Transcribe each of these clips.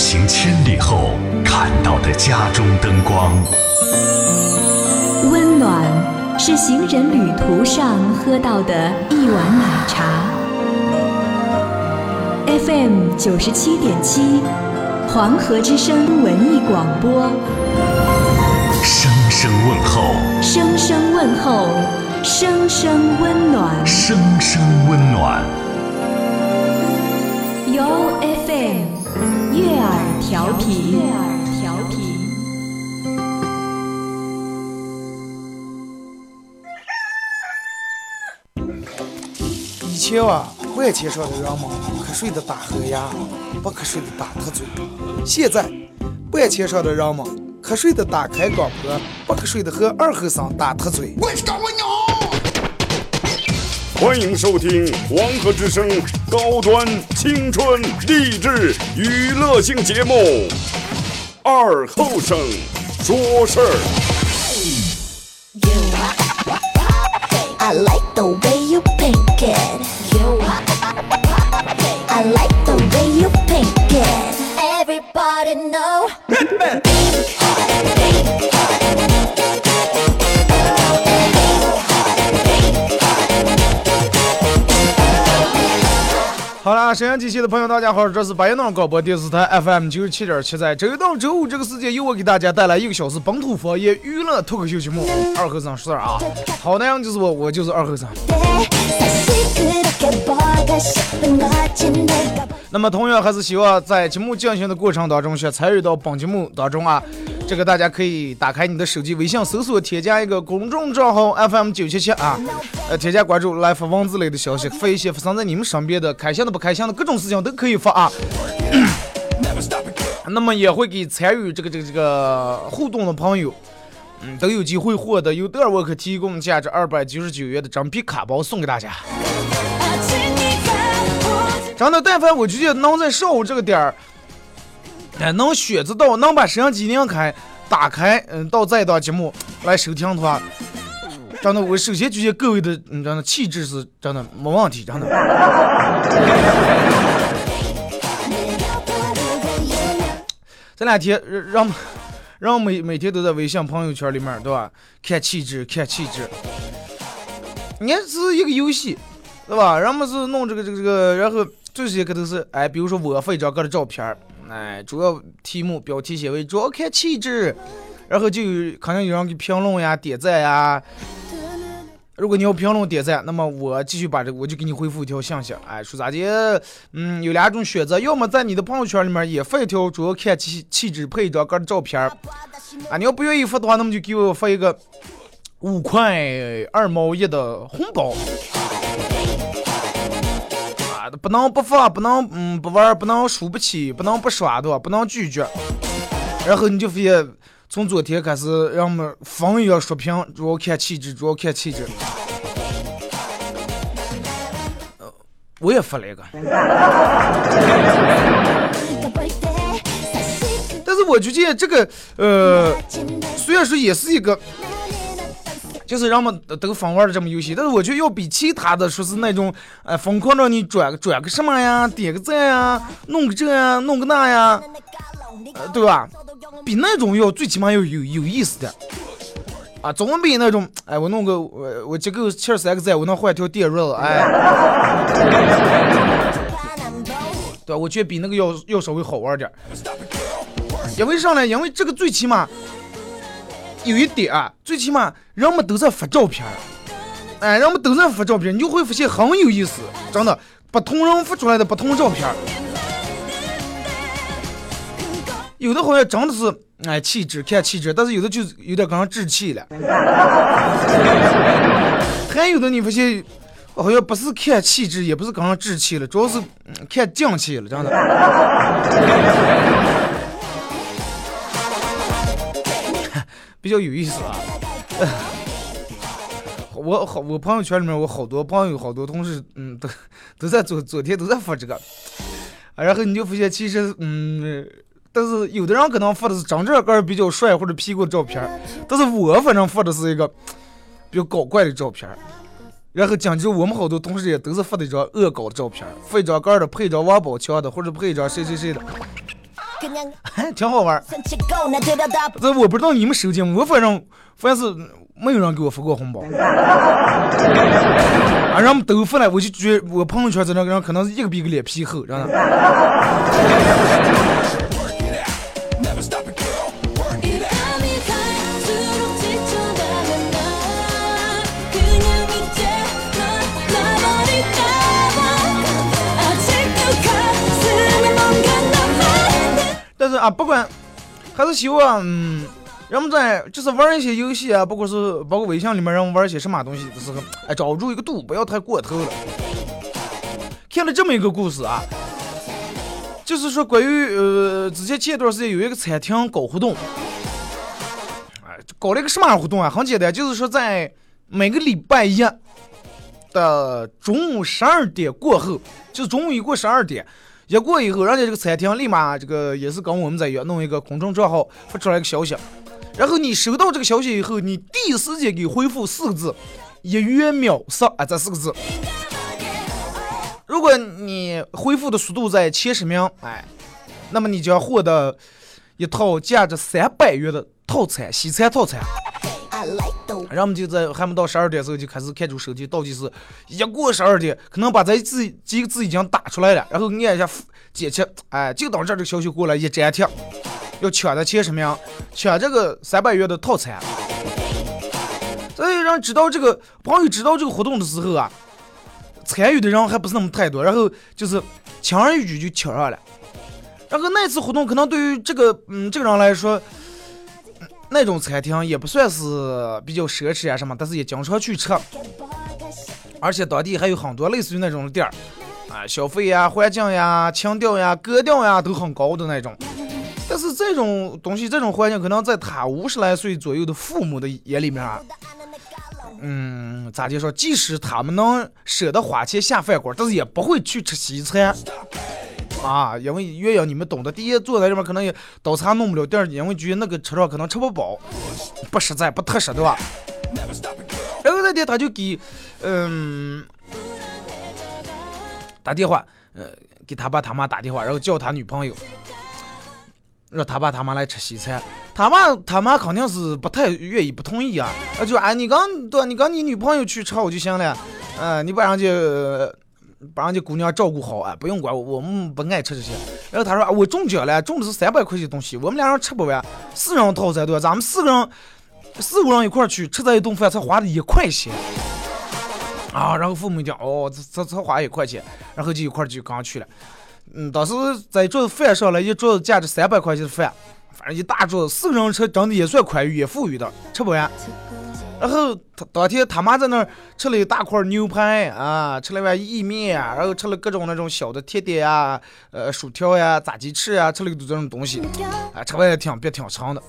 行千里后看到的家中灯光，温暖是行人旅途上喝到的一碗奶茶。FM 九十七点七，黄河之声文艺广播，声声问候，声声问候，声声温暖。声声温暖。由 FM 悦耳调频，悦耳调频。以前啊，万千上的人们瞌睡的打呵呀，不瞌睡的打特嘴。现在，万千上的人们瞌睡的打开广播，不瞌睡的和二后生打特嘴。欢迎收听黄河之声高端青春励志娱乐性节目《二后生说事儿》。沈阳机器的朋友，大家好，这是白云农广播电视台 FM 九十七点七，在周一到周五这个时间，由我给大家带来一个小时本土方言娱乐脱口秀节目《二和尚说事》啊。好男人就是我，我就是二和尚。那么同样还是希望在节目进行的过程当中，想参与到本节目当中啊，这个大家可以打开你的手机微信搜索添加一个公众账号 FM 九七七啊，呃，添加关注来发文字类的消息，发一些发生在你们身边的开心的不开心的各种事情都可以发啊。那么也会给参与这个这个这个互动的朋友，嗯，都有机会获得由德尔沃克提供价值二百九十九元的真皮卡包送给大家。真的，但凡我觉得能在上午这个点儿，哎，能选择到，能把摄像机拧开、打开，嗯，到这一档节目来收听的话，真的，我首先觉得各位的，嗯，真的气质是真的没问题，真的。这两天让让让每每天都在微信朋友圈里面，对吧？看气质，看气质。你看是一个游戏，对吧？人们是弄这个这个这个，然后这些可都是哎，比如说我发一张个的照片儿，哎，主要题目标题写为主要看气质，然后就有可能有人给评论呀、点赞呀。如果你要评论点赞，那么我继续把这，我就给你回复一条信息，哎，说咋的？嗯，有两种选择，要么在你的朋友圈里面也发一条主要看气气质配一张个的照片，啊，你要不愿意发的话，那么就给我发一个五块二毛一的红包。不能不放，不能嗯不玩，不能输不起，不能不耍的，不能拒绝。然后你就发现，从昨天开始，让我们风月样说平，主要看气质，主要看气质。呃，我也发了一个，但是我觉得这个呃，虽然说也是一个。就是让我们都疯玩的这么游戏。但是我觉得要比其他的说是那种，哎、呃，疯狂让你转转个什么呀，点个赞呀，弄个这呀，弄个那呀，对吧？比那种要最起码要有有意思的，啊，总比那种，哎，我弄个我我这个七十三个赞，我能换条电热，哎。对，我觉得比那个要要稍微好玩点。因为啥呢？因为这个最起码有一点啊，最起码人们都在发照片儿，哎，人们都在发照片儿，你就会发现很有意思，真的，不同人发出来的不同照片儿，有的好像真的是哎气质看气质，但是有的就有点跟上稚气了，还有的你发现。好像不是看气质，也不是跟上稚气了，主要是看匠气了，真的。比较有意思啊。我好，我朋友圈里面我好多朋友、好多同事，嗯，都都在昨昨天都在发这个，啊然后你就发现其实，嗯，但是有的人可能发的是长这个儿比较帅或者 P 过的照片儿，但是我反正发的是一个比较搞怪的照片儿。然后讲究我们好多同事也都是发的一张恶搞的照片儿，发一张个儿的，配一张王宝强的，或者配一张谁谁谁的。挺好玩这我不知道你们手机我反正凡是没有人给我发过红包。啊人们都发了我就觉我朋友圈这两个人可能是一个比一个脸皮厚真的但是啊，不管还是希望，嗯，人们在就是玩一些游戏啊，包括是包括微信里面人们玩一些什么东西的时候，哎，找住一个度，不要太过头了。看了这么一个故事啊，就是说关于呃，之前前段时间有一个餐厅搞活动，哎，搞了一个什么活动啊？很简单，就是说在每个礼拜一的中午十二点过后，就是中午一过十二点。一过以后，人家这个餐厅立马这个也是跟我们在一，弄一个公众账号发出来一个消息，然后你收到这个消息以后，你第一时间给回复四个字“一元秒杀”啊，这四个字。如果你回复的速度在前十名，哎，那么你将获得一套价值三百元的套餐，西餐套餐。然后我们就在还没到十二点的时候就开始看出手机倒计时，一过十二点，可能把这字几个字已经打出来了，然后按一下解切，哎，就到这儿这个消息过来一粘贴，要抢的前十名，抢这个三百元的套餐。所以让知道这个朋友知道这个活动的时候啊，参与的人还不是那么太多，然后就是轻而易举就抢上了。然后那次活动可能对于这个嗯这个人来说，那种餐厅也不算是比较奢侈啊什么，但是也经常去吃，而且当地还有很多类似于那种店儿，啊，消费呀、环境呀、情调呀、格调呀都很高的那种。但是这种东西、这种环境，可能在他五十来岁左右的父母的眼里面啊，嗯，咋就说，即使他们能舍得花钱下饭馆，但是也不会去吃西餐。啊，因为原因你们懂得。第一，坐在这边可能也倒茶弄不了；第二，因为觉得那个吃上可能吃不饱，不实在，不踏实，对吧？然后那天他就给，嗯，打电话，呃，给他爸他妈打电话，然后叫他女朋友，让他爸他妈来吃西餐。他妈他妈肯定是不太愿意，不同意啊。啊，就哎，你刚对，你跟你女朋友去吃好就行了，嗯、你把人家。把人家姑娘照顾好啊，不用管我，我们不爱吃这些。然后他说啊，我中奖了，中的是三百块钱东西，我们俩人吃不完，四人套餐对吧？咱们四个人，四个人一块去吃这一顿饭才花了一块钱啊。然后父母讲，哦，这这才花一块钱，然后就一块就刚去了。嗯，当时在桌子饭上了一桌子价值三百块钱的饭，反正一大桌子，四个人吃，真的也算宽裕，也富裕的，吃不完。然后他当天他妈在那儿吃了一大块牛排啊，吃了碗意面，然后吃了各种那种小的甜点啊，呃，薯条呀、炸鸡翅啊，吃了一堆这种东西，啊，吃完也挺别挺长的。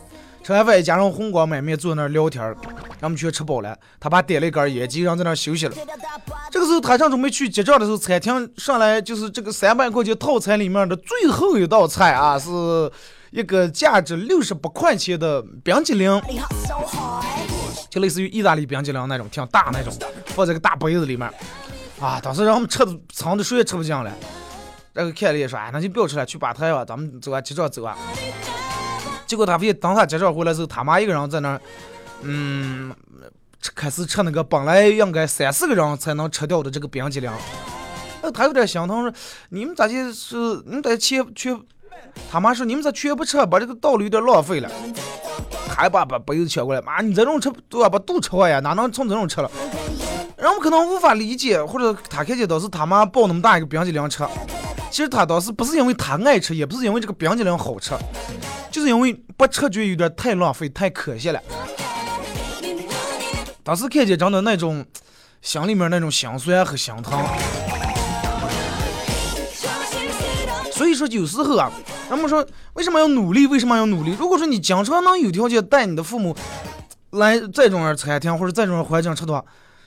吃完饭一家人红光满面坐那儿聊天儿，俺们全吃饱了。他爸点了一根烟，几个人在那儿休息了。这个时候他正准备去结账的时候，餐厅上来就是这个三百块钱套餐里面的最后一道菜啊，是一个价值六十八块钱的冰激凌。就类似于意大利冰激凌那种，挺大那种，放在个大杯子里面。啊，当时让我们吃的撑的谁也吃不进了。然后看了也说，哎，那就不要吃了，去吧台吧，咱们走啊，结账走啊。结果他非等他结账回来之后，他妈一个人在那儿，嗯，开始吃那个本来应该三四个人才能吃掉的这个冰激凌。那，他有点心疼，说你们咋就是你们这全全，他妈说你们这全不吃，把这个道路有点浪费了。还把把杯子抢过来，妈，你这种吃对吧？把肚吃坏呀，哪能从这种吃了？人们可能无法理解，或者他看见当时他妈抱那么大一个冰激凌吃，其实他当时不是因为他爱吃，也不是因为这个冰激凌好吃，就是因为不吃觉得有点太浪费，太可惜了。当时看见真的那种心里面那种心酸和心疼。所以说有时候啊，人们说为什么要努力？为什么要努力？如果说你经常能有条件带你的父母来这种餐厅或者这种环境吃的话，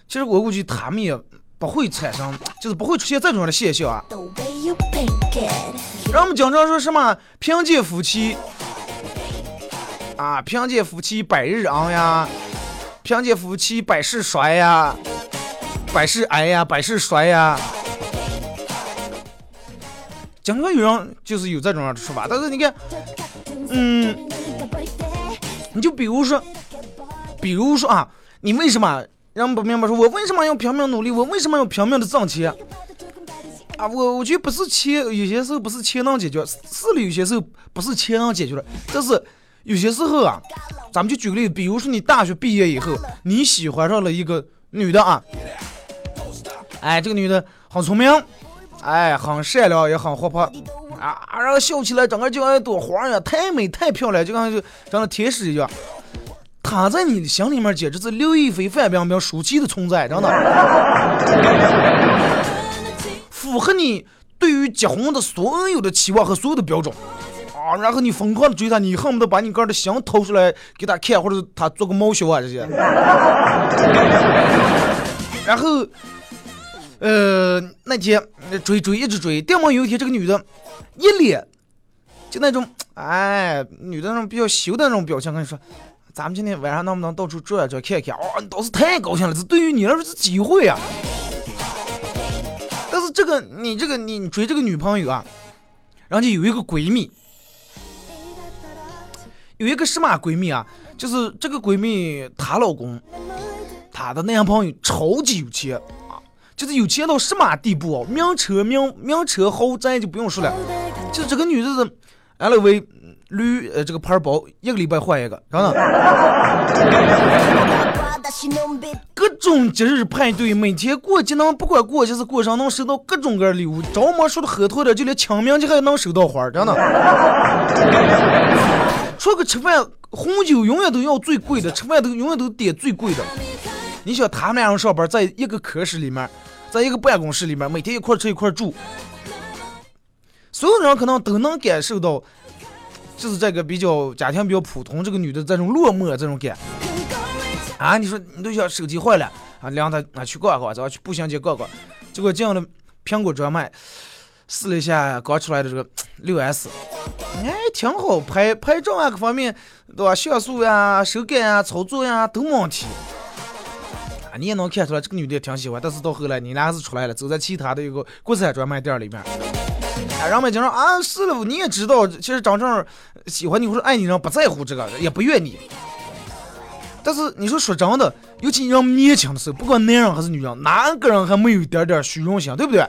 其实我估计他们也不会产生，就是不会出现这种的现象啊。the way you pick it 让我们经常说什么贫贱夫妻啊，贫贱夫妻百日昂呀，贫贱夫妻百事衰呀，百事哀呀，百事衰呀。经常有人就是有这种样的说法，但是你看，嗯，你就比如说，比如说啊，你为什么人不明白？说我为什么要拼命努力？我为什么要拼命的挣钱？啊，我我觉得不是钱，有些时候不是钱能解决，是的，有些时候不是钱能解决的，但是有些时候啊，咱们就举个例子，比如说你大学毕业以后，你喜欢上了一个女的啊，哎，这个女的很聪明，哎，很善良，也很活泼，啊，然后笑起来整个就像一朵花一样，太美太漂亮，就像就长得天使一样。她在你的心里面简直是刘亦菲、范冰冰、舒淇的存在，真的。符合你对于结婚的所有的期望和所有的标准啊，然后你疯狂的追她，你恨不得把你哥的心掏出来给她看，或者她做个毛修啊这些。然后，呃，那天追追一直追，突然有一天这个女的，一脸就那种哎，女的那种比较羞的那种表情，跟你说，咱们今天晚上能不能到处转一转看看？哦，你倒是太高兴了，这对于你来说是机会啊。但是这个你这个你追这个女朋友啊，然后就有一个闺蜜，有一个什么闺蜜啊？就是这个闺蜜她老公，她的男朋友超级有钱，就是有钱到什么地步哦？名车名名车豪宅就不用说了，就这个女的是 LV 绿呃这个牌包一个礼拜换一个，真的。各种节日派对，每天过节能不管过节是过生，能收到各种各样礼物。着魔说的很透的，就连清明节还能收到花，真的。除个吃饭，红酒永远都要最贵的，吃饭都永远都点最贵的。你想他们俩人上班，在一个科室里面，在一个办公室里面，每天一块吃一块住，所有人可能都能感受到，就是这个比较家庭比较普通，这个女的这种落寞这种感。啊，你说你都想手机坏了啊，让他啊去逛逛，走去步行街逛逛。结果进了苹果专卖，试了一下刚出来的这个六 S，哎，挺好，拍拍照啊各方面，对吧？像素呀、手感呀、操作呀都没问题。你也能看出来这个女的挺喜欢，但是到后来你俩是出来了，走在其他的一个国产专卖店里面。啊，人们经常啊，是了，你也知道，其实真正喜欢你或者爱你人不在乎这个，也不怨你。但是你说说真的，尤其人年轻的时候，不管男人还是女人，哪个人还没有一点点虚荣心，对不对？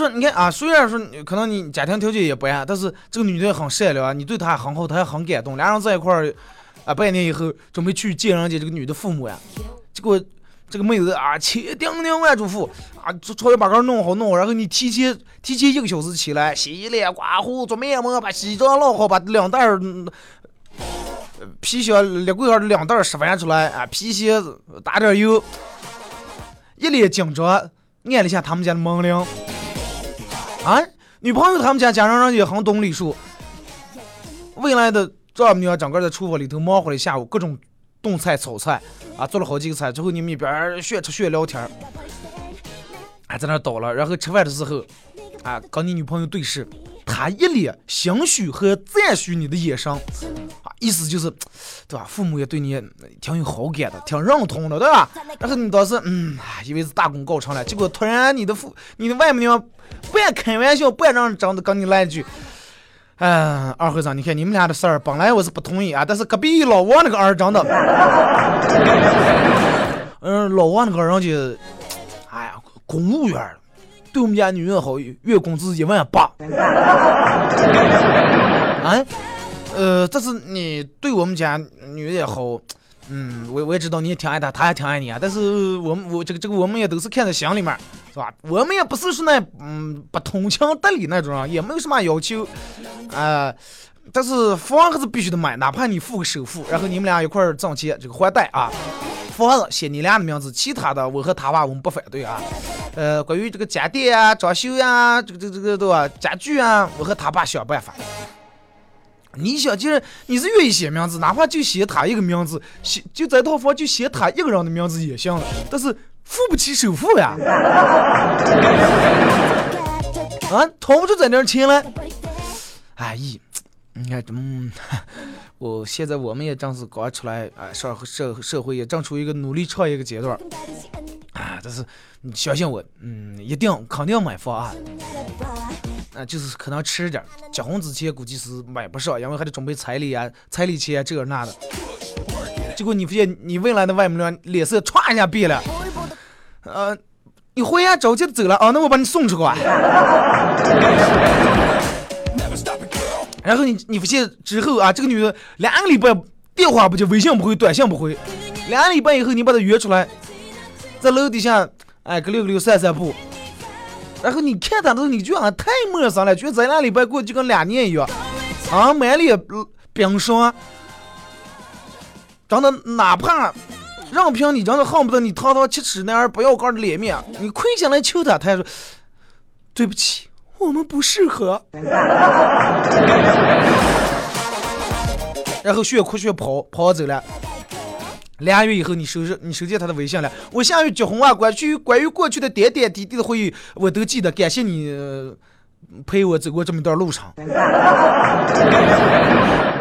说，你看啊，虽然说可能你家庭条件也不按，但是这个女的很善良，你对她很好，她也很感动。俩人在一块儿啊，半年以后准备去见人家这个女的父母呀，结果。这个妹子啊，千叮咛万嘱咐啊，朝要把个弄好弄好，然后你提前提前一个小时起来洗脸、刮胡、做面膜，把西装弄好，把两袋儿皮鞋、列柜上两袋儿拾翻出来啊，皮鞋打点油，一脸紧张，按了一下他们家的门铃啊，女朋友他们家家人人也很懂礼数，未来的丈母娘整个在厨房里头忙活了一下午，各种。炖菜、炒菜啊，做了好几个菜之后，你们一边炫吃炫聊天儿，还在那倒了。然后吃饭的时候，啊，跟你女朋友对视，她一脸欣许和赞许你的眼神，啊，意思就是，对吧？父母也对你挺有好感的，挺认同的，对吧？然后你当时，嗯，以为是大功告成了，结果突然你的父、你的外母娘半开玩笑，半让真的跟你来一句。嗯，二和尚，你看你们俩的事儿，本来我是不同意啊，但是隔壁老王那个儿长的，嗯，老王那个人家，哎呀，公务员，对我们家女人好，月工资一万八。啊，呃，这是你对我们家女人也好。嗯，我我也知道你也挺爱他，他也挺爱你啊。但是我们我这个这个我们也都是看在心里面，是吧？我们也不是说那嗯不通情达理那种啊，也没有什么要求啊。但是房还是必须得买，哪怕你付个首付，然后你们俩一块儿挣钱，这个还贷啊。房子写你俩的名字，其他的我和他爸我们不反对啊。呃，关于这个家电啊、装修呀、这个这个这个对吧？家具啊，我和他爸想办法。你想，既然你是愿意写名字，哪怕就写他一个名字，写就这套房就写他一个人的名字也行了。但是付不起首付呀，啊，掏不出这点钱来。哎咦，你看，嗯，我现在我们也正是刚出来啊，社社社会也正处于一个努力创业的阶段。啊，但是你相信我，嗯，一定肯定买房啊，啊，就是可能迟点儿，结婚之前估计是买不上，因为还得准备彩礼啊、彩礼钱啊这那的。结果你发现你未来的外母娘脸色歘一下变了，呃，你回家着急走了啊，那我把你送出去啊。然后你你发现之后啊，这个女的两个礼拜电话不接，微信不回，短信不回，两个礼拜以后你把她约出来，在楼底下哎个溜溜散散步，然后你看她的时候，你觉得俺太陌生了，觉得这两个礼拜过就跟两年一样，啊满脸冰霜，真的哪怕任凭你真的恨不得你堂堂七尺那样不要杆的脸面，你跪下来求她，她还说对不起。我们不适合，然后血哭血跑跑走了。俩月以后，你收拾你收见他的微信了。我下月结婚啊，关于关于过去的点点滴滴的回忆，我都记得。感谢你呃陪我走过这么一段路程。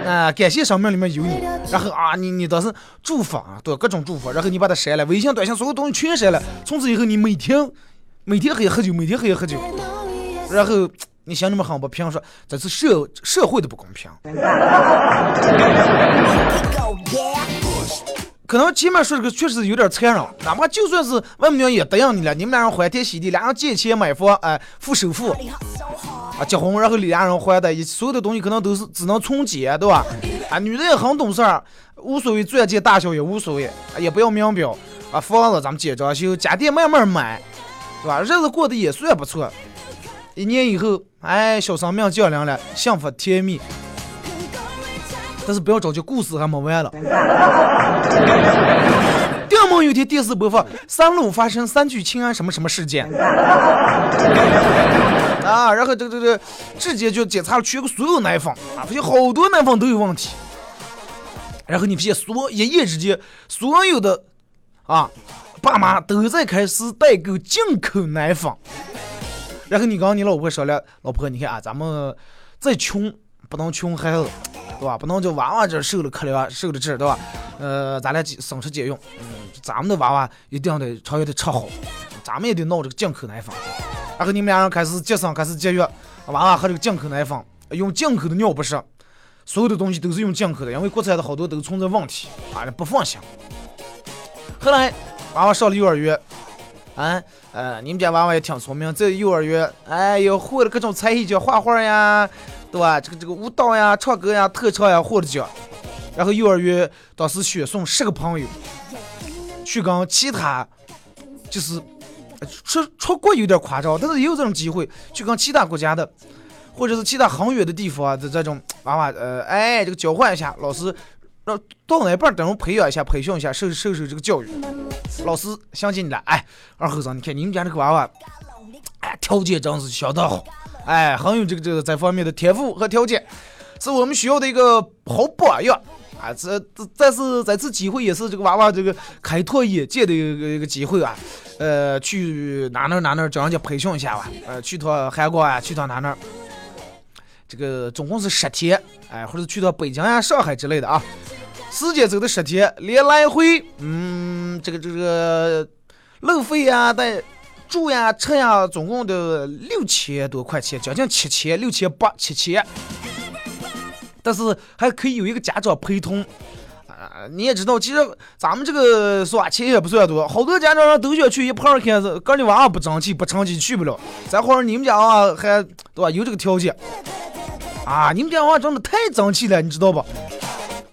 啊，感谢生命里面有你。然后啊，你你倒是祝福啊，对各种祝福。然后你把它删了，微信、短信所有东西全删了。从此以后，你每天每天黑夜喝酒，每天黑夜喝酒。然后你心里面很不平，说这是社社会的不公平。可能前面说这个确实有点残忍，哪怕就算是外母娘也答应你了，你们俩人欢天喜地，俩人借钱买房，哎，付首付，啊，结婚，然后俩人还的，所有的东西可能都是只能从简，对吧？啊，女的也很懂事儿，无所谓钻戒大小也无所谓，啊也不要名表，啊，房子咱们接装修，家电慢慢买，对吧？日子过得也算不错。一年以后，哎，小生命降临了，幸福甜蜜。但是不要着急，故事还没完了。定梦有天电视播放三鹿发生三聚氰胺什么什么事件啊，然后这个这个直接就检查了全国所有奶粉啊，发现好多奶粉都有问题。然后你发现所一夜之间，所有的啊爸妈都在开始代购进口奶粉。然后你刚你老婆说了，老婆，你看啊，咱们再穷不能穷孩子，对吧？不能就娃娃这受了可怜，受了这，对吧？呃，咱俩省吃俭用，嗯，咱们的娃娃一定得长远得吃好，咱们也得闹这个进口奶粉。然后你们俩人开始节省，开始节约，娃娃喝这个进口奶粉，用进口的尿不湿，所有的东西都是用进口的，因为国产的好多都存在问题，啊，不放心。后来娃娃上了幼儿园。啊，呃，你们家娃娃也挺聪明，在幼儿园，哎呦，会了各种才艺叫，画画呀，对吧？这个这个舞蹈呀，唱歌呀，特长呀，获了奖。然后幼儿园当时选送十个朋友，去跟其他，就是出出国有点夸张，但是也有这种机会，去跟其他国家的，或者是其他很远的地方的这种娃娃，呃，哎，这个交换一下，老师让。到哪半等人培养一下、培训一下，受受受这个教育。老师相信你了，哎，二后生，你看你们家这个娃娃，条件真是相当好，哎，很有这个这个这方面的天赋和条件，是我们学校的一个好榜样啊！这这但是这次机会也是这个娃娃这个开拓眼界的一个一个机会啊！呃，去哪哪哪哪叫人家培训一下吧，呃，去趟韩国啊，去趟哪哪，这个总共是十天，哎，或者去到北京呀、上海之类的啊。时间走的十天，连来回，嗯，这个这个路费呀、带住呀、吃呀，总共得六千多块钱，将近七千，六千八七千。但是还可以有一个家长陪同啊！你也知道，其实咱们这个算钱也不算多，好多家长都想去一旁看，个你娃不争气，不成绩去不了。再或者你们家娃还对吧？有这个条件啊！你们家娃真的太争气了，你知道不？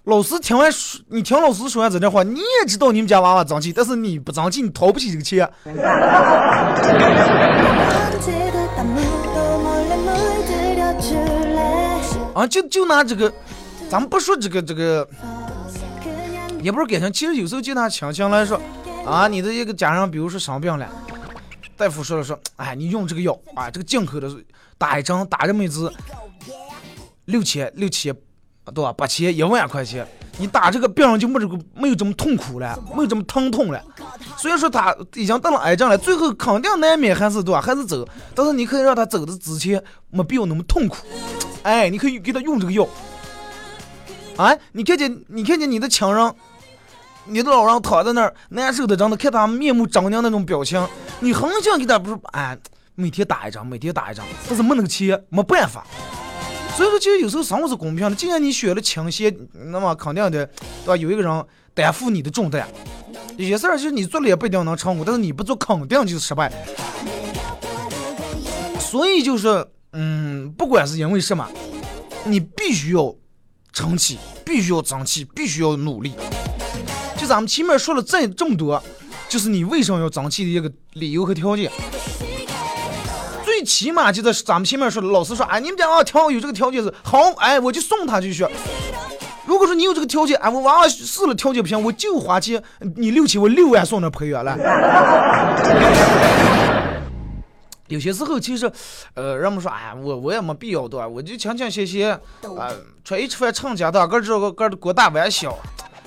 老师听完说，你听老师说完这段话，你也知道你们家娃娃争气，但是你不争气，你掏不起这个钱。啊，就就拿这个，咱们不说这个这个，也不是感情，其实有时候就拿亲情来说，啊，你的一个家人，比如说生病了，大夫说了说，哎，你用这个药啊，这个进口的，打一针打这么一支，六千六千。对吧？八千一万块钱，你打这个病人就没这个没有这么痛苦了，没有这么疼痛了。虽然说他已经得了癌症了，最后肯定难免还是对吧？还是走。但是你可以让他走的之前没必要那么痛苦。哎，你可以给他用这个药。啊，你看见你看见你的亲人你的老人躺在那儿难受的，真的看他面目狰狞那种表情，你很想给他不是哎，每天打一张，每天打一张，但是没那个钱，没办法。所以说，其实有时候生活是公平的。既然你选了清闲，那么肯定的，对吧？有一个人担负你的重担。有些事儿就是你做了也不一定能成功，但是你不做肯定就是失败。所以就是，嗯，不管是因为什么，你必须要争气，必须要争气，必须要努力。就咱们前面说了这这么多，就是你为什么要争气的一个理由和条件。最起码就在咱们前面说的，老师说，哎，你们家啊，挺好，有这个条件是好，哎，我就送他去学。如果说你有这个条件，哎，我娃娃试了条件不行，我就花钱，你六千，我六万送那培养了。有些时候其实，呃，人们说，哎，我我也没必要对吧？我就清清闲闲，啊、穿一吃饭成家的，个这个个过大玩小。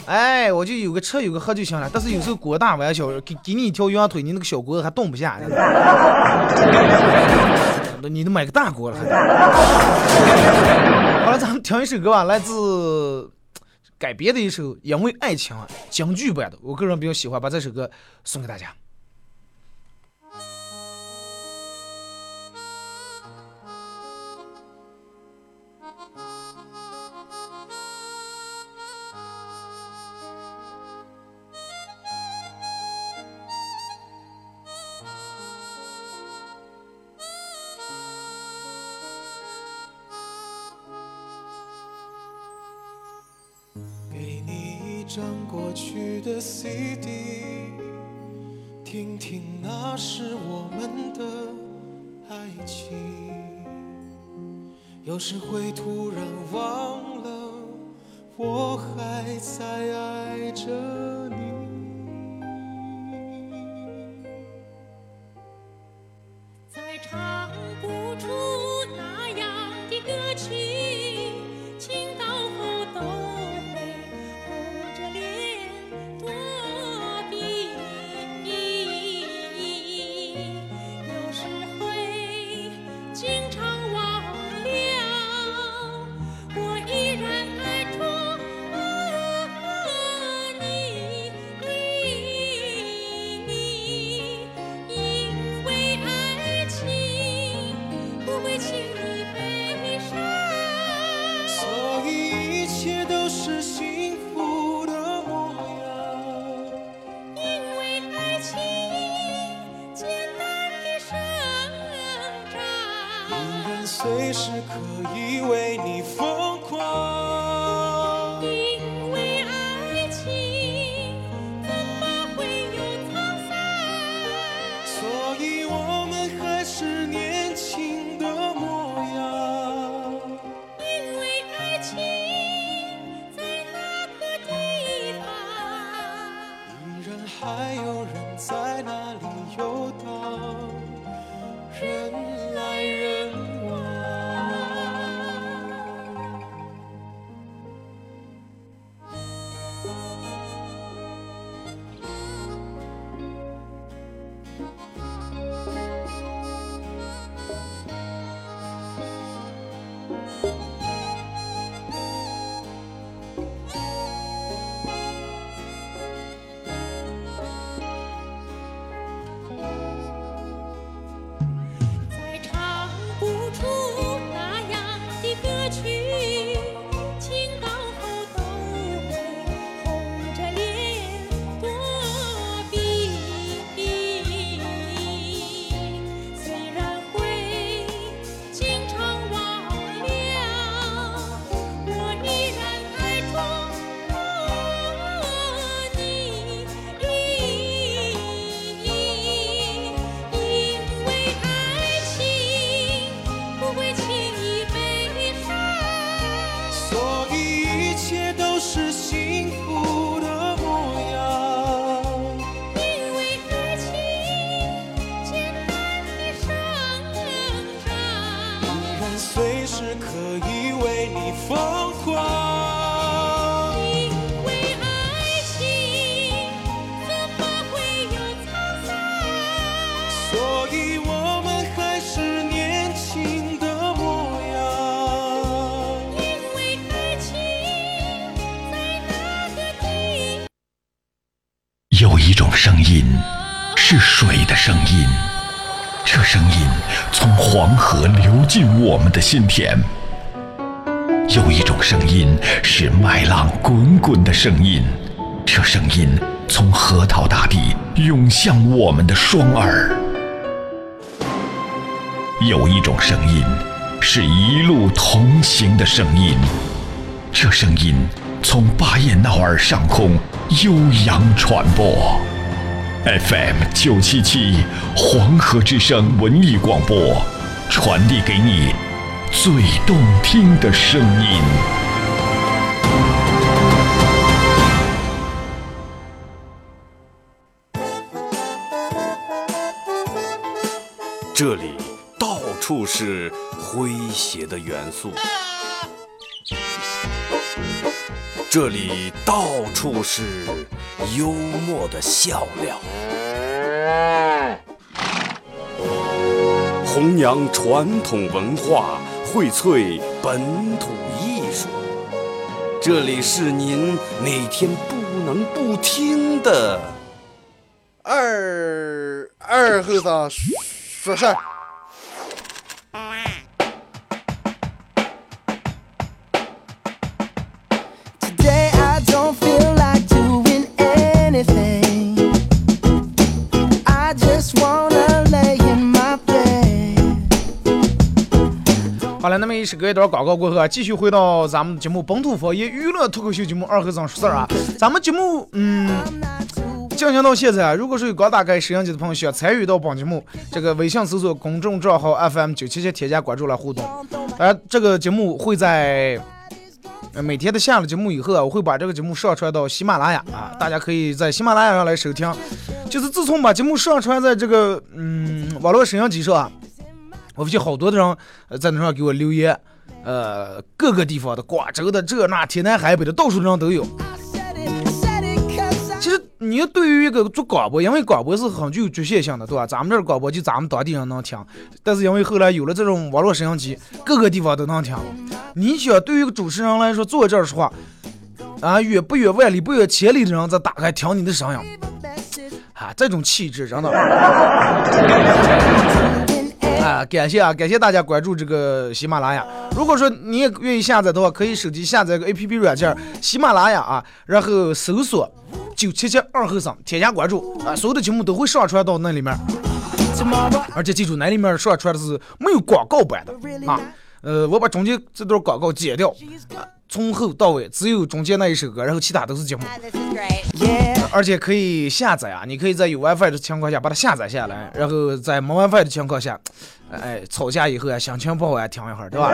哎，我就有个吃有个喝就行了。但是有时候过大玩小，给给你一条羊腿，你那个小锅子还动不下。你都买个大锅了。好了，咱们听一首歌吧，来自改编的一首《因为爱情》啊京剧版的，我个人比较喜欢，把这首歌送给大家。声音从黄河流进我们的心田；有一种声音是麦浪滚滚的声音，这声音从河套大地涌向我们的双耳；有一种声音是一路同行的声音，这声音从巴彦淖尔上空悠扬传播。FM 九七七黄河之声文艺广播，传递给你最动听的声音。这里到处是诙谐的元素，这里到处是幽默的笑料，弘扬传统文化，荟萃本土艺术。这里是您每天不能不听的。二二后生说事儿。一时隔一段广告过后啊，继续回到咱们节目《本土方言娱乐脱口秀节目二和尚说事儿》啊。咱们节目嗯，进行到现在啊，如果是有刚打开摄像机的朋友需要参与到本节目，这个微信搜索公众账号 FM 九七七，添加关注来互动。当然，这个节目会在。每天的下了节目以后啊，我会把这个节目上传到喜马拉雅啊，大家可以在喜马拉雅上来收听。就是自从把节目上传在这个嗯网络摄像机上啊，我发现好多的人在那上给我留言，呃，各个地方的，广州的这那天南海北的，到处的人都有。其实你对于一个做广播，因为广播是很具有局限性的，对吧？咱们这儿广播就咱们当地人能听，但是因为后来有了这种网络摄像机，各个地方都能听。你想，对于一个主持人来说，坐这儿说话，啊，远不远万里不远千里的人在打开听你的声音，啊，这种气质真的。啊，感谢啊，感谢大家关注这个喜马拉雅。如果说你也愿意下载的话，可以手机下载个 A P P 软件喜马拉雅啊，然后搜索九七七二后生，添加关注啊，所有的节目都会上传到那里面。而且记住，那里面上传的是没有广告版的啊。呃，我把中间这段广告剪掉，啊，从后到尾只有中间那一首歌，然后其他都是节目。而且可以下载啊，你可以在有 WiFi 的情况下把它下载下来，然后在没 WiFi 的情况下，哎，吵架以后啊，心情不好啊，听一会儿，对吧？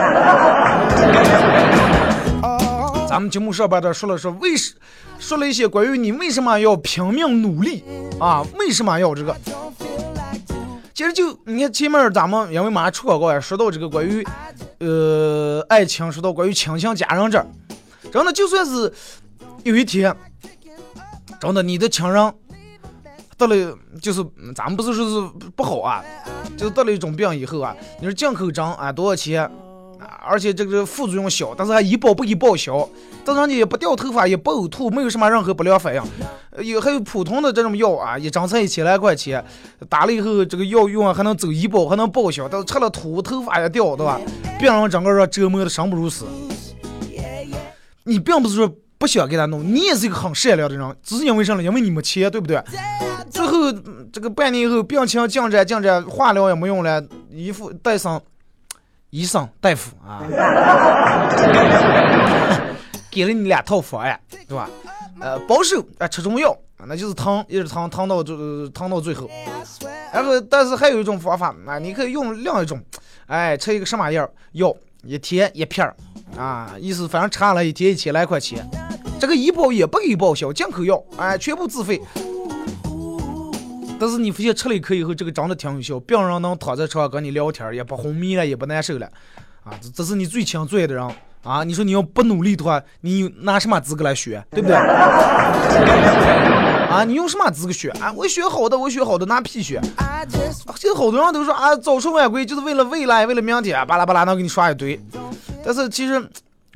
咱们节目上边的说了说为什，说了一些关于你为什么要拼命努力啊，为什么要这个？其实就你看前面咱们因为马上出广告呀，说到这个关于呃爱情，说到关于亲情家人这儿，真的就算是有一天。真的，你的亲人得了，就是咱们不是说是不好啊，就是得了一种病以后啊，你说进口针啊多少钱？而且这个副作用小，但是还医保不给报销，但是你也不掉头发，也不呕吐，没有什么任何不良反应。呃有还有普通的这种药啊，一张才一千来块钱，打了以后这个药用啊还能走医保，还能报销，但是吃了吐，头发也掉，对吧？病人整个人折磨的生不如死。你并不是说不想给他弄，你也是一个很善良的人，只是因为什么？因为你没钱，对不对？最后嗯这个半年以后病情进展进展，化疗也没用了，一副带上医生大夫啊，给了你两套方案，对吧？呃，保守啊，吃中药，那就是疼，一直疼疼到最疼到最后。然后，但是还有一种方法啊，你可以用另一种，哎，吃一个什么药药，一天一片儿啊，意思反正吃了一天一千来块钱，这个医保也不给报销，进口药，哎，全部自费。但是你发现吃了一颗以后，这个真的挺有效，病人能躺在床上跟你聊天，也不昏迷了，也不难受了，啊，这这是你最亲最爱的人啊！你说你要不努力的话，你拿什么资格来学，对不对？啊，你用什么资格学啊？我学好的，我学好的，拿屁学！I just 现在好多人都说啊，早出晚归就是为了未来，为了明天，巴拉巴拉能给你刷一堆。但是其实，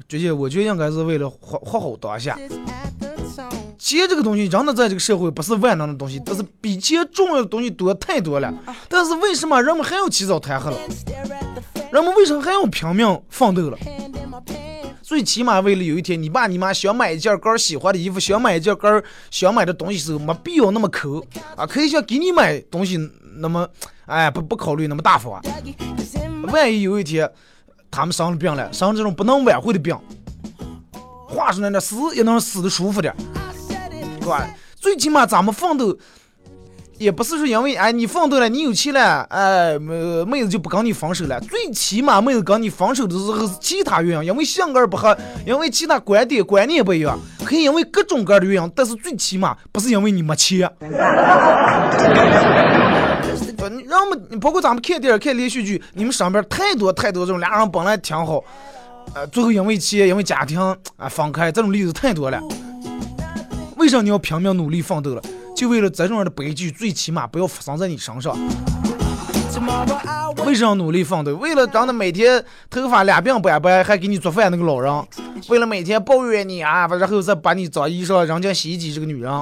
最近我觉得应该是为了活活好当下。钱这个东西真的在这个社会不是万能的东西，但是比钱重要的东西多太多了。但是为什么人们还要起早贪黑了？人们为什么还要拼命奋斗了？最起码为了有一天你爸你妈想买一件个儿喜欢的衣服，想买一件个儿想买的东西时候，没必要那么抠啊，可以像给你买东西那么，哎不不考虑那么大方啊。万一有一天他们生了病了，生这种不能挽回的病，话说那点死也能死的舒服点，对？最起码咱们奋斗。也不是说因为哎你奋斗了，你有钱了，哎妹妹子就不跟你分手了。最起码妹子跟你分手的时候是其他原因，因为性格不合，因为其他观点观念不一样，可以因为各种各样的原因。但是最起码不是因为你没钱。让我们包括咱们看电影、看连续剧，你们身边太多太多这种俩人本来挺好，呃，最后因为钱、因为家庭啊分开，这种例子太多了。为啥你要拼命努力奋斗了？就为了这种样的悲剧，最起码不要发生在你身上。为什么努力奋斗？为了让他每天头发两鬓斑白，还给你做饭那个老人；为了每天抱怨你啊，然后再把你脏衣裳扔进洗衣机这个女人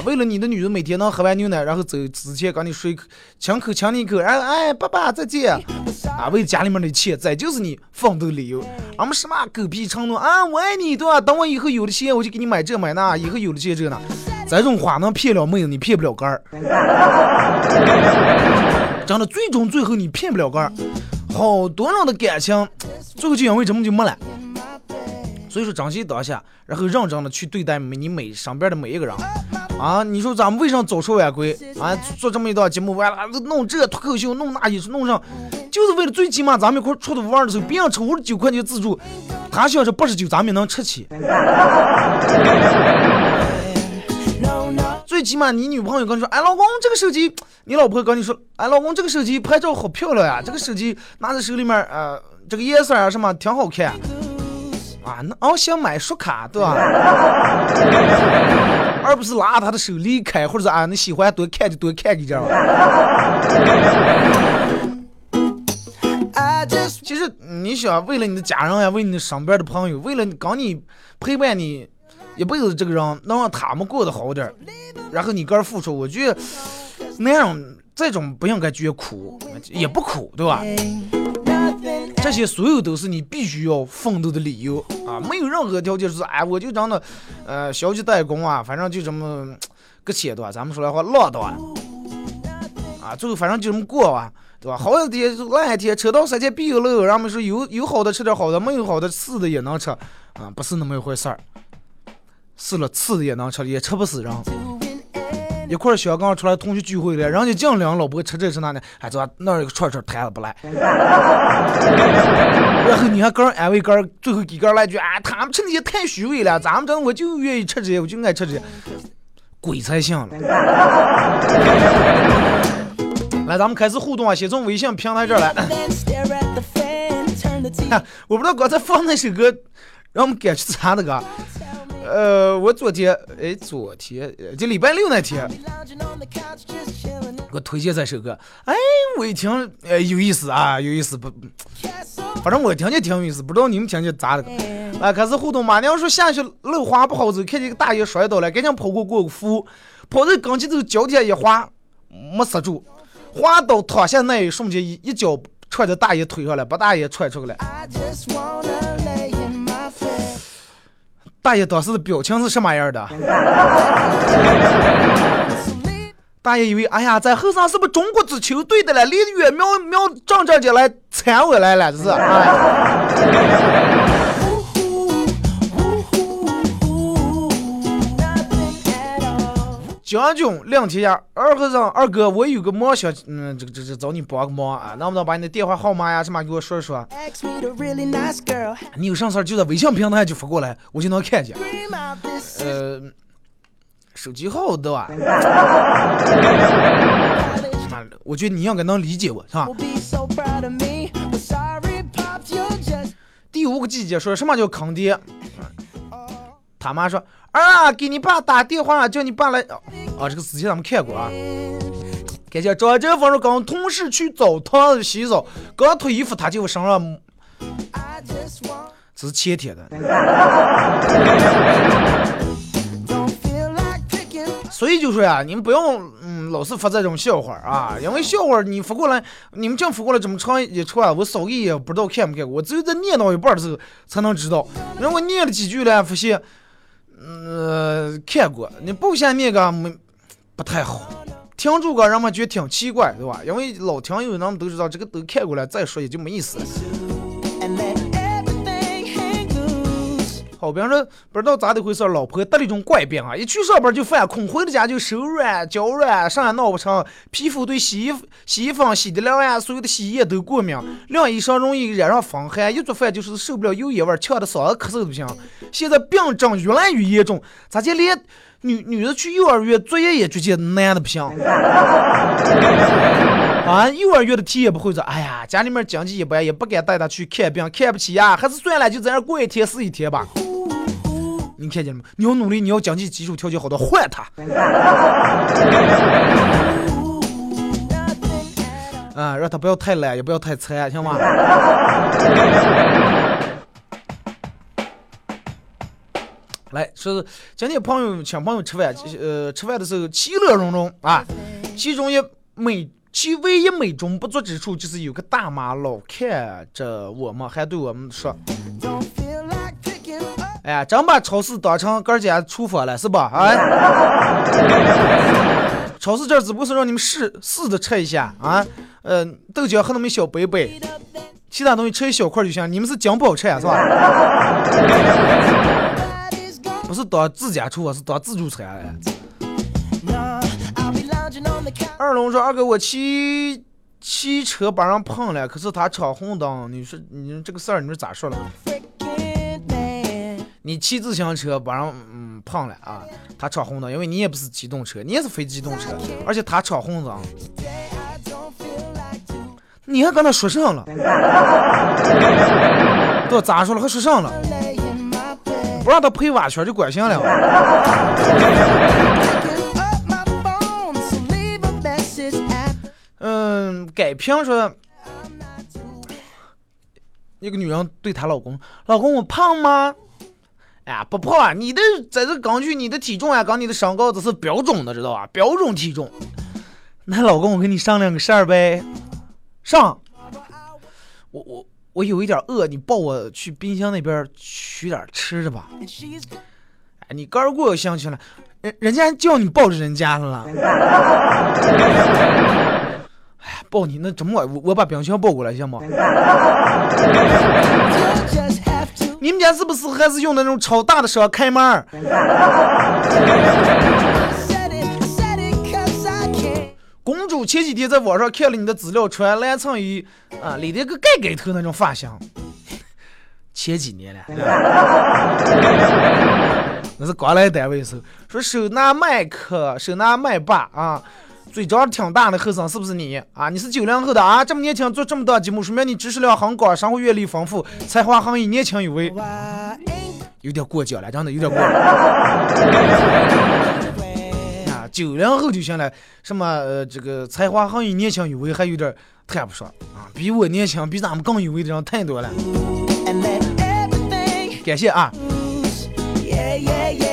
为了你的女人每天能喝完牛奶，然后走之前跟你睡亲口亲你一口，然后哎爸爸再见啊！为家里面的钱，这就是你奋斗的理由。俺们什么狗屁承诺啊？我爱你，对吧？等我以后有了钱，我就给你买这买那，以后有了钱这那。这种话能骗了妹子，你骗不了杆儿。真的，最终最后你骗不了杆儿。好多人的感情，最后就因为这么就没了。所以说，珍惜当下，然后认真的去对待你每身边的每一个人。啊，你说咱们为啥早出晚归啊？做这么一档节目，完了弄这脱口秀，弄那也是弄上，就是为了最起码咱们一块出去玩的时候，别人吃五十九块钱自助，他想是八十九，咱们也能吃起。最起码你女朋友跟你说，哎，老公，这个手机，你老婆跟你说，哎，老公，这个手机拍照好漂亮呀，这个手机拿在手里面，呃，这个颜色啊什么挺好看，啊，那哦想买刷卡对吧？而不是拉他的手离开，或者是啊你喜欢多看就多看一点。其实你想为了你的家人呀，为你的身边的朋友，为了跟你陪伴你。一辈子这个人能让他们过得好点然后你个人付出，我觉得那样这种不应该觉得苦，也不苦，对吧？这些所有都是你必须要奋斗的理由啊！没有任何条件是哎，我就长得呃消极怠工啊，反正就这么个钱对吧？咱们说来话浪的啊，啊，最后反正就这么过啊，对吧？好一天烂一天，车到山前必有路，人们说有有好的吃点好的，没有好的次的也能吃啊，不是那么一回事儿。是了，次的也能吃，也吃不死人。一块儿小刚出来同学聚会了，人家净领老婆吃这吃那的，还说那儿有个串串摊子不来。然后你还跟人安慰个人，最后给个人来句啊，他们吃那些太虚伪了，咱们这我就愿意吃这些，我就爱吃这些，鬼才信了。来，咱们开始互动啊，先从微信平台这儿来。我不知道刚才放那首歌，让我们感觉咋的个？呃，我昨天，哎，昨天就礼拜六那天，我推荐这首歌，哎，我一听，哎，有意思啊，有意思不？反正我听见挺有意思，不知道你们听见咋的？来，开始互动嘛。你要说下去路滑不好走，看见个大爷摔倒了，赶紧跑过过个扶，跑在跟前头脚底下一滑，没刹住，滑倒躺下那一瞬间，一脚踹在大爷腿上了，把大爷踹出来。大爷当时的表情是什么样的？大爷以为，哎呀，这后生是不是中国足球队的了？离远瞄瞄正正经来铲我来了，这是。哎将军亮天下，二和尚二哥，我有个忙想，嗯，这个这这找你帮个忙啊，能不能把你的电话号码呀什么给我说一说？你有啥事就在微信平台就发过来，我就能看见。呃，手机号对吧？我觉得你应该能理解我，是吧？第五个季节说什么叫坑爹？他妈说。啊，给你爸打电话，叫你爸来。啊，这个事情咱们看过啊。感谢张振峰说跟同事去澡堂洗澡，刚脱衣服他就身上，这是前天的。所以就说呀，你们不用嗯老是发这种笑话啊，因为笑话你发过来，你们这样发过来这么长一串，我扫一眼不知道看没看过，我只有在念到一半的时候才能知道。如果念了几句了，发现呃看过，你不想念个没不太好。听住个人们觉得挺奇怪，对吧？因为老听友人们都知道这个都看过了，再说也就没意思了好比说不知道咋的回事，老婆得了一种怪病啊，一去上班就犯空，回到家就手软脚软，啥也闹不成，皮肤对洗衣洗衣粉、洗的凉呀，所有的洗衣液都过敏，晾衣裳容易染上风寒，一做饭就是受不了油烟味，呛得嗓子咳嗽都不行。现在病症越来越严重，咋就连女女的去幼儿园作业也觉得难的不行？啊，幼儿园的题也不会做，哎呀，家里面经济一般，也不敢带他去看病，看不起呀，还是算了，就在那过一天是一天吧。你看见了吗？你要努力，你要经济基础条件好的换他。啊，让他不要太懒，也不要太馋，行吗？来，说是今天朋友请朋友吃饭，呃，吃饭的时候其乐融融啊，其中一美其唯一美中不足之处就是有个大妈老看着我们，还对我们说哎呀，真把超市当成个家厨房了，是吧？啊，超市这儿只不过是让你们试试着吃一下啊，呃，豆浆和那么一小杯杯，其他东西吃一小块就行。你们是讲不好吃呀，是吧？不是当自家厨房，是当自助餐。二龙说：“二哥，我骑骑车把人碰了，可是他闯红灯，你说你这个事儿，你说咋说了？你骑自行车把人嗯碰了啊，他闯红灯，因为你也不是机动车，你也是非机动车，而且他闯红灯你还跟他说上了，都咋说了还说上了.不让他陪挖圈就管行了。嗯，改评说，那个女人对她老公：“老公，我胖吗？”哎呀，不胖啊！你的在这根据你的体重啊，跟你的身高这是标准的，知道吧？标准体重。那老公，我跟你商量个事儿呗。上。我我我有一点饿，你抱我去冰箱那边取点吃的吧。哎，你刚过我想起来，人人家叫你抱着人家了。哎呀，抱你那怎么我我把冰箱抱过来行吗？你们家是不是还是用那种超大的车开门儿？公主前几天在网上看了你的资料，穿蓝衬衣啊，理了个盖盖头那种发型。前几年了，那是刚来单位时候，说手拿麦克，手拿麦霸啊，嘴张得挺大的后生是不是你啊？你是九零后的啊？这么年轻做这么大节目，说明你知识量很高，生活阅历丰富，才华横溢，年轻有为，有点过奖了，真的有点过了。啊，九零后就行了，什么呃，这个才华横溢、年轻有为，还有点谈不上啊。比我年轻、比咱们更有为的人太多了。感谢啊！yeah, yeah, yeah,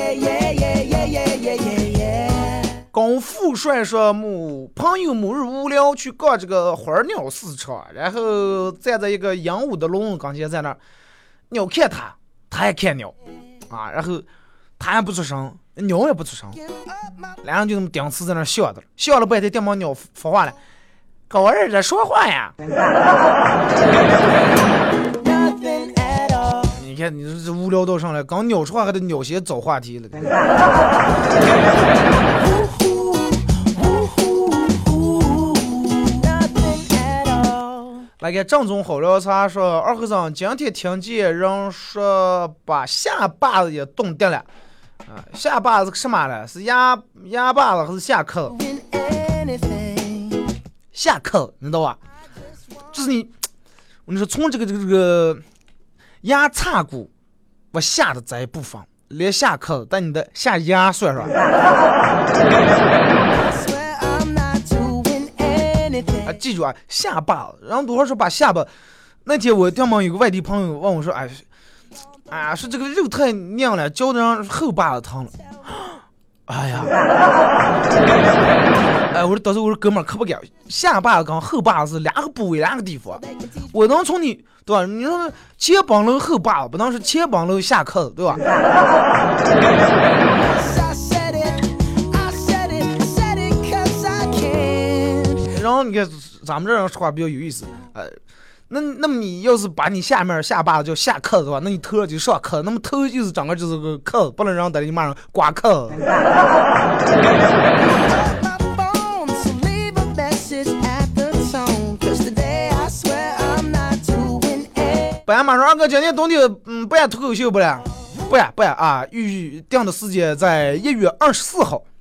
高富帅说某朋友某日无聊去逛这个花鸟市场，然后站在一个鹦鹉的笼子跟前，在那儿鸟看他，他也看鸟啊，然后他也不出声，鸟也不出声，Picking up my 两人就那么顶次在那儿笑着，笑了半天，电毛鸟说话了：“跟我儿子说话呀！”你看，你这这无聊到上来，刚鸟说话还得鸟先找话题了。来看正宗好聊茶说，二和尚今天听见人说把下巴子也冻掉了，啊，下巴子是什么了？是牙牙巴子还是下颏？Doing anything. 下口，你知道吧？就是你，我跟你说，从这个这个这个牙叉骨往下的这一部分，连下口带你的下牙算上，记住啊，下巴。然后多少说把下巴，那天我对面有个外地朋友问我说，哎，哎呀，说这个肉太硬了，嚼的让后巴子疼了。哎呀，哎，我说当时我说哥们儿可不敢，下巴跟后巴是两个部位两个地方，我能从你对吧？你说前膀楼后巴，不能是前膀楼下扣对吧.然后你看咱们这人说话比较有意思，呃，那那么你要是把你下面下巴叫下扣的话，那你头上就上扣，那么头就是整个就是个扣，不能让在你骂 上刮扣。My phone, so leave a message at the tone. 'Cause today I swear I'm not doing it. 不然马上二哥今年冬天嗯不演脱口秀不了，不演不演啊！预定的时间在一月二十四号啊，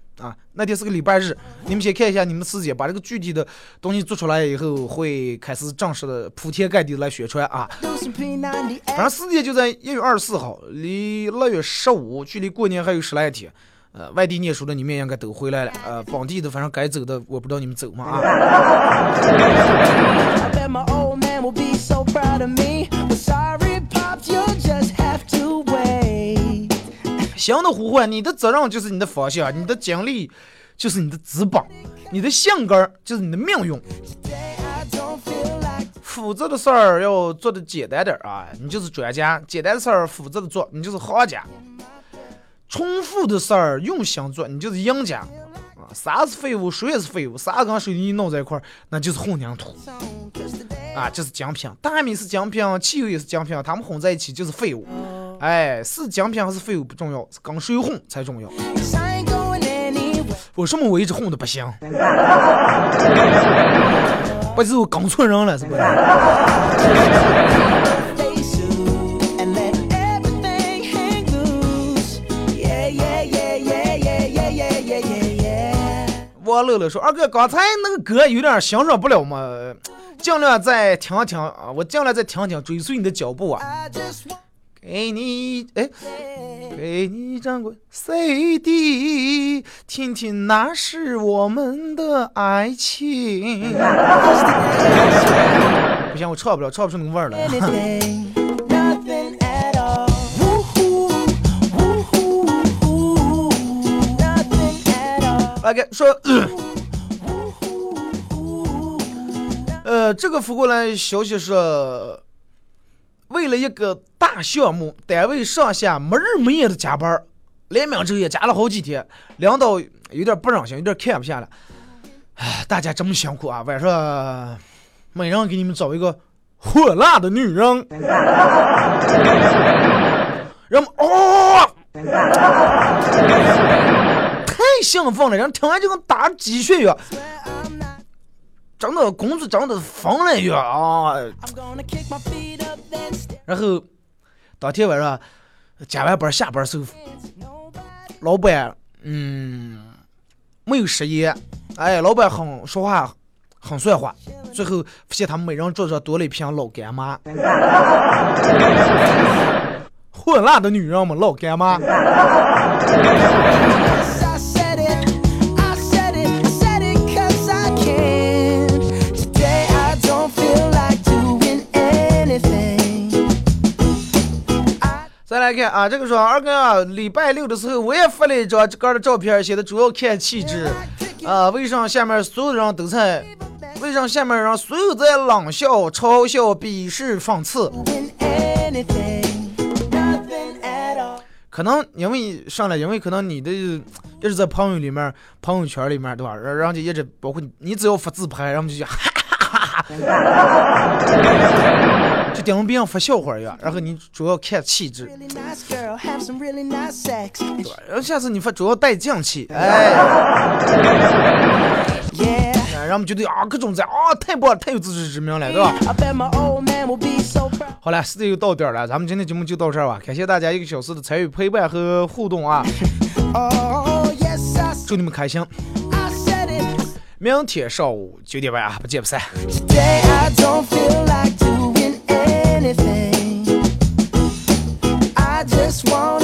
那天是个礼拜日，你们先看一下你们的时间，把这个具体的东西做出来以后，会开始正式的铺天盖地的来宣传啊。反正时间就在一月二十四号，离二月十五，距离过年还有十来天。呃，外地念书的你们应该都回来了，呃，本地的反正该走的，我不知道你们走吗啊？行的呼唤，你的责任就是你的方向，你的精力就是你的资本，你的性格就是你的命运。Today I don't feel like 复杂的事儿要做的简单点儿啊，你就是专家；简单的事儿复杂的做，你就是行家；重复的事儿用心做，你就是赢家。啊，啥是废物，谁也是废物，啥跟水泥弄在一块儿，那就是混凝土啊，这是精品。大米是精品，汽油也是精品，它们混在一起就是废物。哎，是奖品还是废物不重要，是跟谁混才重要。为什么我一直混的不行？不是我搞错人了，是不是？我乐乐说：“二哥，刚才那个歌有点欣赏不了嘛，尽量再听听啊，我尽量再听听，追随你的脚步啊。”给你哎，给你张滚 CD，听听那是我们的爱情。不行，我唱不了，唱不出那个味儿来。OK，说，呃，这个扶过来消息是。为了一个大项目，单位上下没日没夜的加班，连名昼夜加了好几天，领导有点不忍心，有点看不下了。哎，大家这么辛苦啊，晚上每人给你们找一个火辣的女人，人们哦。太兴奋了，人听完就跟打鸡血一样，真的工资真的疯了一样啊！然后当天晚上加完班下班时候，老板嗯没有食言，哎，老板很说话很算话，最后发现他们每人桌上多了一瓶老干妈，火辣的女人嘛，老干妈。来看啊，这个说二哥啊，礼拜六的时候我也发了一张这个的照片，写的主要看气质。啊，为啥下面所有的人都在？为啥下面人所有在冷笑、嘲笑、鄙视、讽刺.可能因为上来，因为可能你的一直在朋友里面、朋友圈里面，对吧？然然后就一直包括你，你只要发自拍，然后就就哈哈哈哈，就盯别人发笑话一样。然后你主要看气质. And 然后下次你发主要带匠气，哎。然后我们觉得啊，各种赞啊，太棒了，太有自知之明了，对吧？I. 好了，时间又到点了，咱们今天节目就到这儿吧，感谢大家一个小时的参与、陪伴和互动啊，Oh, I, 祝你们开心。I. 明天上午九点半啊，不见不散。Anything. I just want